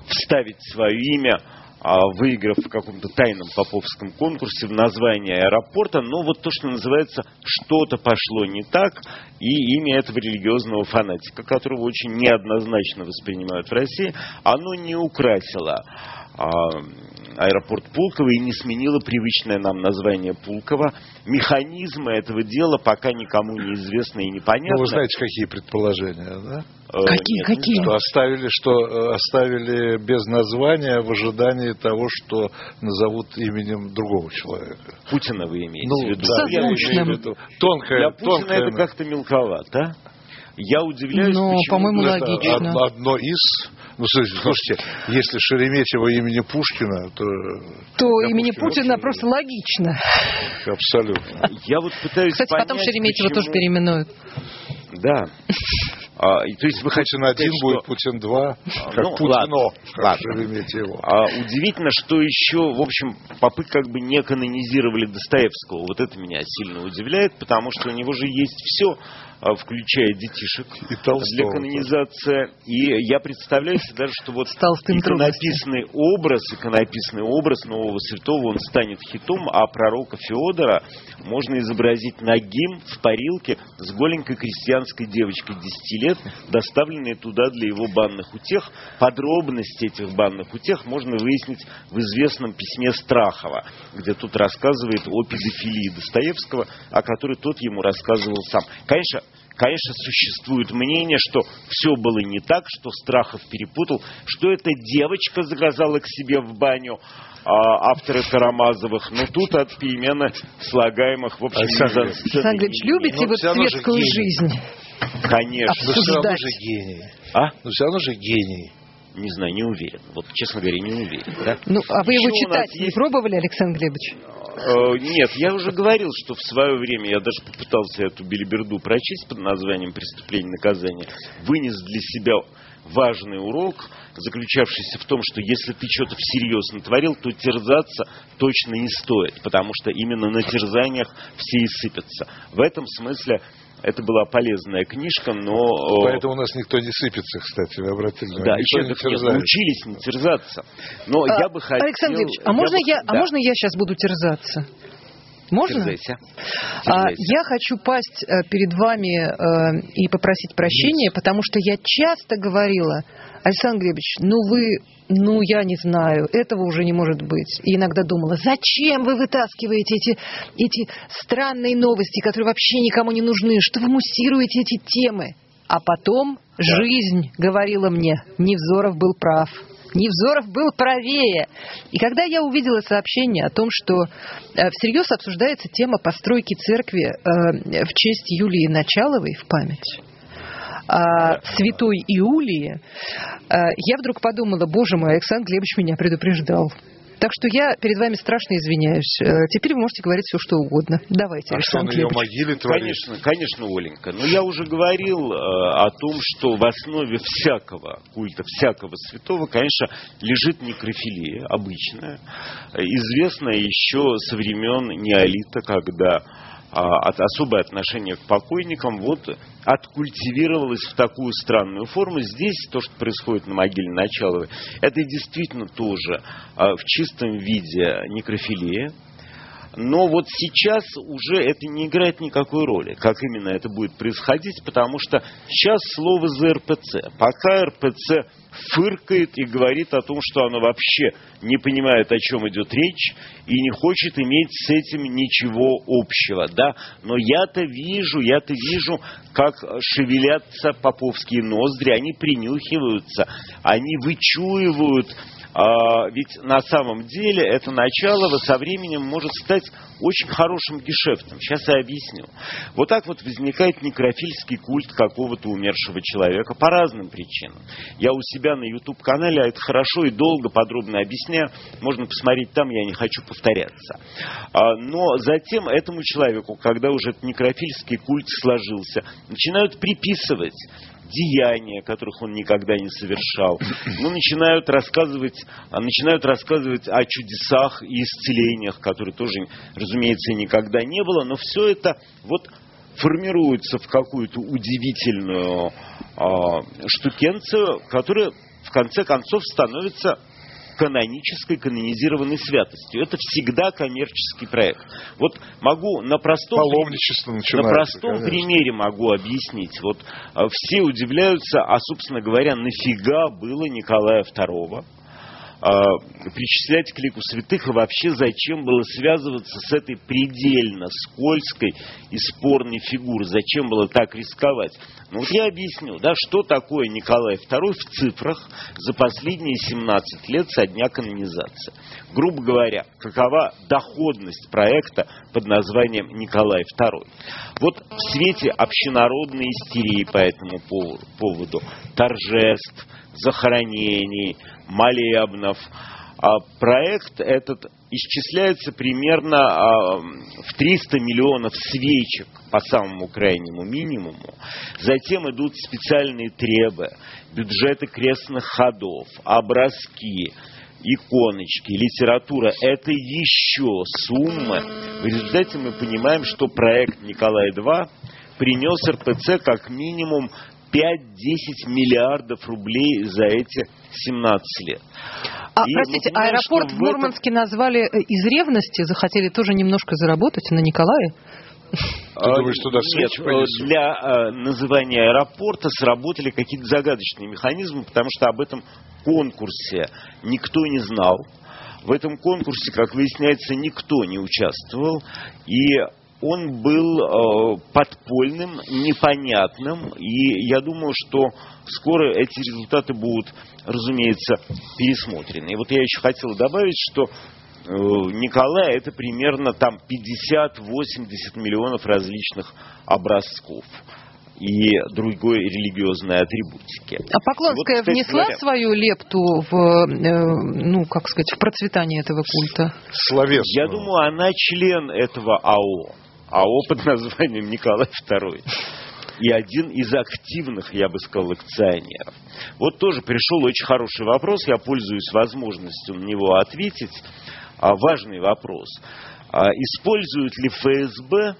вставить свое имя выиграв в каком-то тайном поповском конкурсе в названии аэропорта, но вот то, что называется, что-то пошло не так, и имя этого религиозного фанатика, которого очень неоднозначно воспринимают в России, оно не украсило а, аэропорт Пулково и не сменило привычное нам название Пулково. Механизмы этого дела пока никому не известны и непонятны. Ну, вы знаете, какие предположения, да? Э, какие, Нет, какие? Что оставили, что э, оставили без названия в ожидании того, что назовут именем другого человека. Путина вы имеете ну, в виду? Да, я имею в виду. Тонкая, Для Путина тонкая... это как-то мелковато, а? Я удивляюсь, Но, почему... по-моему, логично. Одно, одно из... Ну, слушайте, если Шереметьево имени Пушкина, то... То имени Путина вообще... просто логично. Абсолютно. Я вот пытаюсь Кстати, понять, потом Шереметьево почему... тоже переименуют. Да. А, и, то есть вы Путин один сказать, будет, что... Путин два, как ну, Путино, ладно, как ладно. Шереметьево. А, удивительно, что еще, в общем, попы как бы не канонизировали Достоевского. Вот это меня сильно удивляет, потому что у него же есть все, а, включая детишек, и Толстого, для канонизации. И я представляю себе даже, что вот Толстым иконописный образ, иконописный образ нового святого, он станет хитом, а пророка Феодора можно изобразить нагим в парилке с голенькой крестьянской девочкой 10 лет, доставленной туда для его банных утех. Подробности этих банных утех можно выяснить в известном письме Страхова, где тут рассказывает о педофилии Достоевского, о которой тот ему рассказывал сам. Конечно, Конечно, существует мнение, что все было не так, что Страхов перепутал, что эта девочка заказала к себе в баню а, авторы Карамазовых, но тут от перемены слагаемых, в общем, Александр Александрович, любите Но вот светскую жизнь? Конечно. Но все равно же гений. А? Но все равно же гений. Не знаю, не уверен. Вот, честно говоря, не уверен. Да? Ну, а вы его Еще нас читать не есть- пробовали, Александр Глебович? Э, Нет, я уже говорил, что в свое время я даже попытался эту билиберду прочесть под названием «Преступление и наказание». Вынес для себя важный урок, заключавшийся в том, что если ты что-то всерьез натворил, то терзаться точно не стоит, потому что именно на терзаниях все и сыпятся. В этом смысле это была полезная книжка, но... э, Поэтому у нас никто не сыпется, кстати, вы обратили внимание. Да, еще не терзается. научились не терзаться. Но А, я бы хотел... Александр Глебович, а можно бы- я, а да. можно я сейчас буду терзаться? Можно? Дерзайте. А, Дерзайте. я хочу пасть э, перед вами э, и попросить прощения, потому что я часто говорила, Александр Глебович, ну вы, ну я не знаю, этого уже не может быть. И иногда думала, зачем вы вытаскиваете эти, эти странные новости, которые вообще никому не нужны, что вы муссируете эти темы? А потом жизнь говорила мне, Невзоров был прав. Невзоров был правее. И когда я увидела сообщение о том, что э, всерьез обсуждается тема постройки церкви э, в честь Юлии Началовой в память, святой Иулии, э, я вдруг подумала, боже мой, Александр Глебович меня предупреждал. Так что я перед вами страшно извиняюсь. Э, Теперь вы можете говорить все, что угодно. Давайте, А что Александр на ее могиле? Конечно, конечно, Оленька. Но я уже говорил э, о том, что в основе всякого культа, всякого святого, конечно, лежит некрофилия обычная, известная еще со времен неолита, когда а, от, особое отношение к покойникам вот откультивировалось в такую странную форму. Здесь то, что происходит на могиле Началовой, это действительно тоже а, в чистом виде некрофилия. Но вот сейчас уже это не играет никакой роли, как именно это будет происходить, потому что сейчас слово за РПЦ. Пока РПЦ фыркает и говорит о том, что оно вообще не понимает, о чем идет речь, и не хочет иметь с этим ничего общего. Да? Но я-то вижу, я-то вижу, как шевелятся поповские ноздри, они принюхиваются, они вычуивают ведь на самом деле это начало со временем может стать очень хорошим гешефтом. Сейчас я объясню. Вот так вот возникает некрофильский культ какого-то умершего человека по разным причинам. Я у себя на YouTube-канале это хорошо и долго подробно объясняю. Можно посмотреть там, я не хочу повторяться. А, Но затем этому человеку, когда уже этот некрофильский культ сложился, начинают приписывать деяния, которых он никогда не совершал. Ну, начинают рассказывать, а, начинают рассказывать о чудесах и исцелениях, которые тоже, разумеется, никогда не было, но все это вот формируется в какую-то удивительную а, штукенцию, которая в конце концов становится канонической, канонизированной святостью. Это всегда коммерческий проект. Вот могу на простом, на простом конечно. примере могу объяснить. Вот а, все удивляются, а, собственно говоря, нафига было Николая II причислять к лику святых и вообще зачем было связываться с этой предельно скользкой и спорной фигурой, зачем было так рисковать. Ну вот я объясню, да, что такое Николай II в цифрах за последние 17 лет со дня канонизации. Грубо говоря, какова доходность проекта под названием Николай II. Вот в свете общенародной истерии по этому поводу торжеств, захоронений, молебнов, а проект этот исчисляется примерно а, в 300 миллионов свечек по самому крайнему минимуму. Затем идут специальные требы, бюджеты крестных ходов, образки, иконочки, литература. Это еще суммы. В результате мы понимаем, что проект Николая II принес РПЦ как минимум 5-10 миллиардов рублей за эти 17 лет. А, И простите, понимаем, аэропорт в в этом- Мурманске назвали э, из ревности, захотели тоже немножко заработать на Николае? Ты думаешь, туда Нет, э, для э, называния аэропорта сработали какие-то загадочные механизмы, потому что об этом конкурсе никто не знал. В этом конкурсе, как выясняется, никто не участвовал. И он был э, подпольным, непонятным. И я думаю, что скоро эти результаты будут, разумеется, пересмотрены. И вот я еще хотел добавить, что э, Николай это примерно там 50-80 миллионов различных образцов и другой религиозной атрибутики. А Поклонская Вот, кстати внесла говоря, свою лепту в, э, ну, как сказать, в процветание этого культа? Словесную. Я думаю, она член этого АО. АО под названием Николай II. И один из активных, я бы сказал, акционеров. Вот тоже пришел очень хороший вопрос, я пользуюсь возможностью на него ответить. А, важный вопрос. А, использует ли ФСБ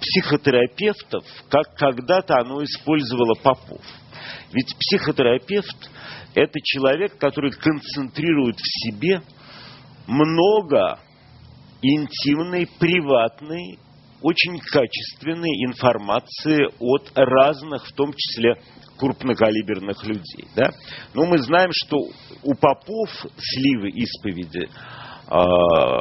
психотерапевтов, как когда-то оно использовало Попов? Ведь психотерапевт – это человек, который концентрирует в себе много интимной, приватной, очень качественной информации от разных, в том числе крупнокалиберных людей. Да? Но мы знаем, что у попов сливы исповеди а,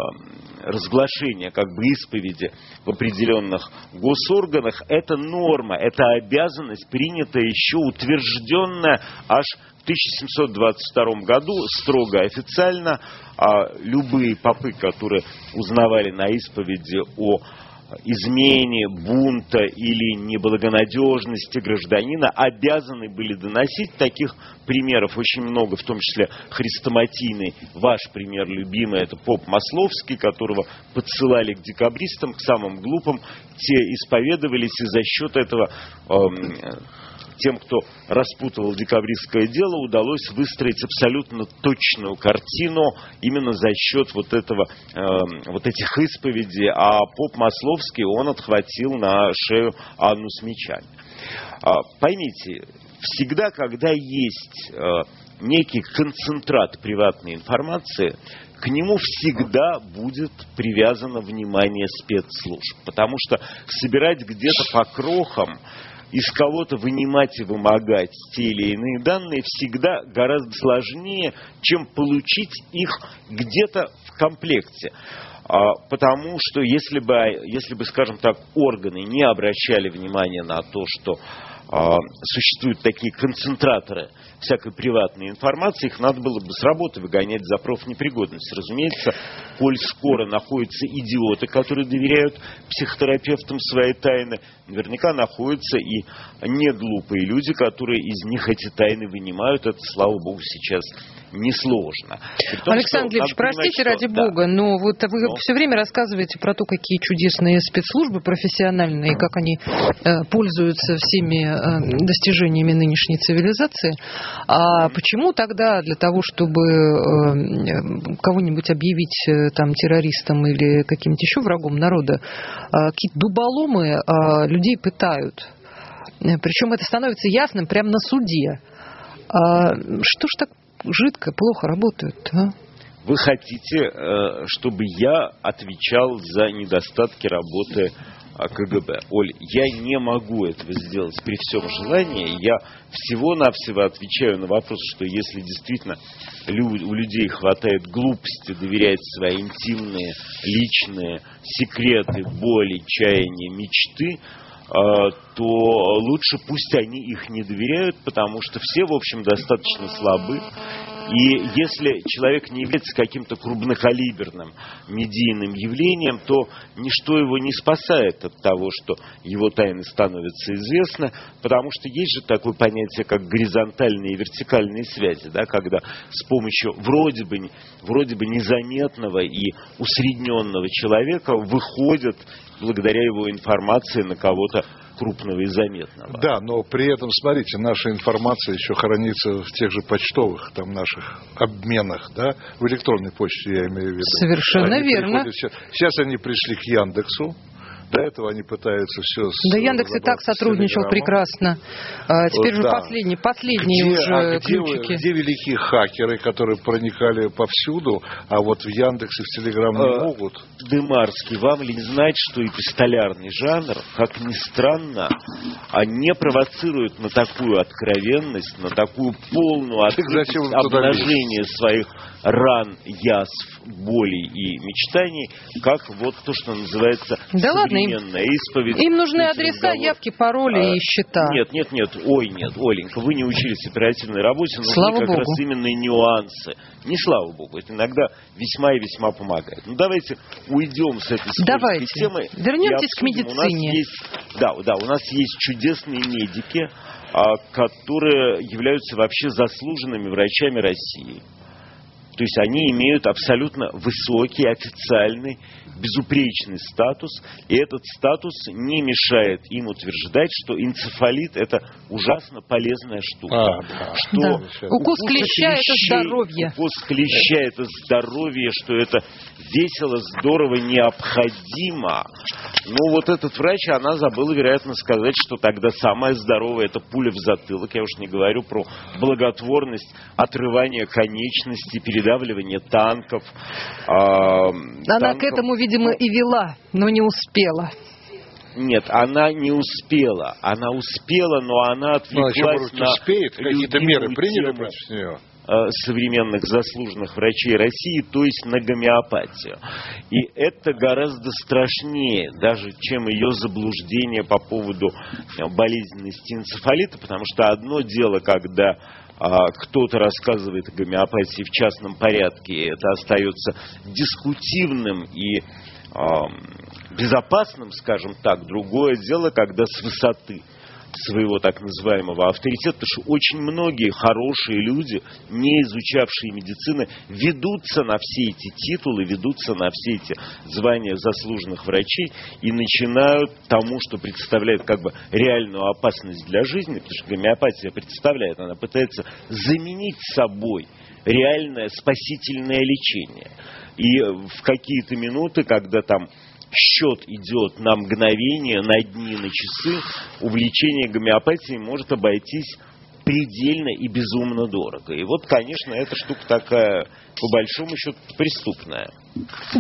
разглашение как бы исповеди в определенных госорганах, это норма, это обязанность, принятая еще, утвержденная аж в 1722 году, строго официально, а любые попы, которые узнавали на исповеди о измене, бунта или неблагонадежности гражданина обязаны были доносить. Таких примеров очень много, в том числе хрестоматийный. Ваш пример любимый, это поп Масловский, которого подсылали к декабристам, к самым глупым. Те исповедовались и за счет этого эм, тем, кто распутывал декабристское дело, удалось выстроить абсолютно точную картину именно за счет вот этого, э, вот этих исповедей. А поп Масловский, он отхватил на шею Анну с мечами. А, поймите, всегда, когда есть э, некий концентрат приватной информации, к нему всегда будет привязано внимание спецслужб. Потому что собирать где-то по крохам из кого-то вынимать и вымогать те или иные данные всегда гораздо сложнее, чем получить их где-то в комплекте. А, потому что если бы, если бы, скажем так, органы не обращали внимания на то, что а, существуют такие концентраторы всякой приватной информации, их надо было бы с работы выгонять за профнепригодность. Разумеется, коль скоро находятся идиоты, которые доверяют психотерапевтам свои тайны, наверняка находятся и неглупые люди, которые из них эти тайны вынимают. Это, слава богу, сейчас несложно. Том, Александр Глебович, простите понимать, ради что... бога, да. но вот вы но... все время рассказываете про то, какие чудесные спецслужбы профессиональные, как они э, пользуются всеми э, достижениями нынешней цивилизации. А почему тогда для того, чтобы э, кого-нибудь объявить э, там террористом или каким-то еще врагом народа, э, какие-то дуболомы э, людей пытают? Причем это становится ясным прямо на суде. А что ж так жидко, плохо работают, а? Вы хотите, э, чтобы я отвечал за недостатки работы а, КГБ. Оль, я не могу этого сделать при всем желании. Я всего-навсего отвечаю на вопрос, что если действительно у людей хватает глупости доверять свои интимные, личные секреты, боли, чаяния, мечты, а, то лучше пусть они их не доверяют, потому что все, в общем, достаточно слабы. И если человек не является каким-то крупнокалиберным медийным явлением, то ничто его не спасает от того, что его тайны становятся известны, потому что есть же такое понятие, как горизонтальные и вертикальные связи, да, когда с помощью вроде бы, вроде бы незаметного и усредненного человека выходят благодаря его информации на кого-то крупного и заметного. Да, но при этом, смотрите, наша информация еще хранится в тех же почтовых там наших обменах, да, в электронной почте я имею в виду. Совершенно они верно. Приходят, сейчас они пришли к Яндексу, до этого они пытаются все... Да Яндекс и так сотрудничал прекрасно. А, теперь вот, же да. последние, последние где, уже а где, ключики. Где великие хакеры, которые проникали повсюду, а вот в Яндекс и в Телеграм не а, могут? Дымарский, вам ли не знать, что эпистолярный жанр, как ни странно, а не провоцирует на такую откровенность, на такую полную открытость, обнажение своих ран, язв, болей и мечтаний, как вот то, что называется да современная им, исповедь. Им нужны адреса, разговор. явки, пароли а, и счета. Нет, нет, нет, ой, нет, Оленька, вы не учились оперативной работе, нужны слава как Богу. раз именно нюансы. Не слава Богу, это иногда весьма и весьма помогает. Ну давайте уйдем с этой давайте. темы. Вернемтесь к медицине. У нас есть, да, да, у нас есть чудесные медики, а, которые являются вообще заслуженными врачами России. То есть они имеют абсолютно высокий, официальный, безупречный статус, и этот статус не мешает им утверждать, что энцефалит это ужасно полезная штука. А, да. Что да. укус, укус клеща это здоровье. Укус клеща это здоровье, что это весело, здорово, необходимо. Но вот этот врач, она забыла, вероятно, сказать, что тогда самое здоровое это пуля в затылок. Я уж не говорю про благотворность отрывания конечности перед передавливания танков. а, Она к танков- этому, видимо, и вела, но не успела. Нет, она не успела. Она успела, но она Ну, а отвлеклась может быть, на успеет? Какие-то меры приняли против нее? э, современных заслуженных врачей России, то есть на гомеопатию. И это гораздо страшнее, даже чем ее заблуждение по поводу э, болезненности энцефалита, потому что одно дело, когда а, кто-то рассказывает о гомеопатии в частном порядке, и это остается дискутивным и безопасным, скажем так. Другое дело, когда с высоты своего так называемого авторитета, потому что очень многие хорошие люди, не изучавшие медицины, ведутся на все эти титулы, ведутся на все эти звания заслуженных врачей и начинают тому, что представляет как бы реальную опасность для жизни, потому что гомеопатия представляет, она пытается заменить собой реальное спасительное лечение. И в какие-то минуты, когда там счет идет на мгновение, на дни, на часы, увлечение гомеопатией может обойтись предельно и безумно дорого. И вот, конечно, эта штука такая, по большому счету, преступная.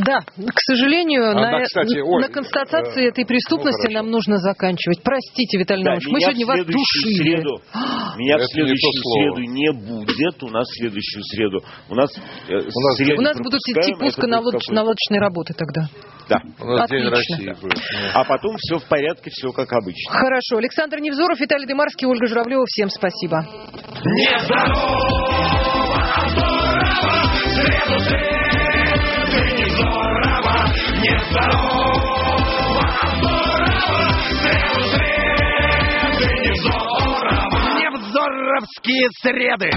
Да, к сожалению, Она, на, кстати, на Оль, констатации э, этой преступности ну, хорошо. нам нужно заканчивать. Простите, Виталий Да, Наумович, мы сегодня вас душили. Среду, меня Это в не следующую слово. среду не будет. У нас в следующую среду. У нас, э, У нас среду У нас будут идти пусконаладочные какой-то- наладочные работы тогда. Да. У нас День Отлично. России будет. А потом все в порядке, все как обычно. Хорошо. Александр Невзоров, Виталий Демарский, Ольга Журавлева. Всем спасибо. Невзоровские среды.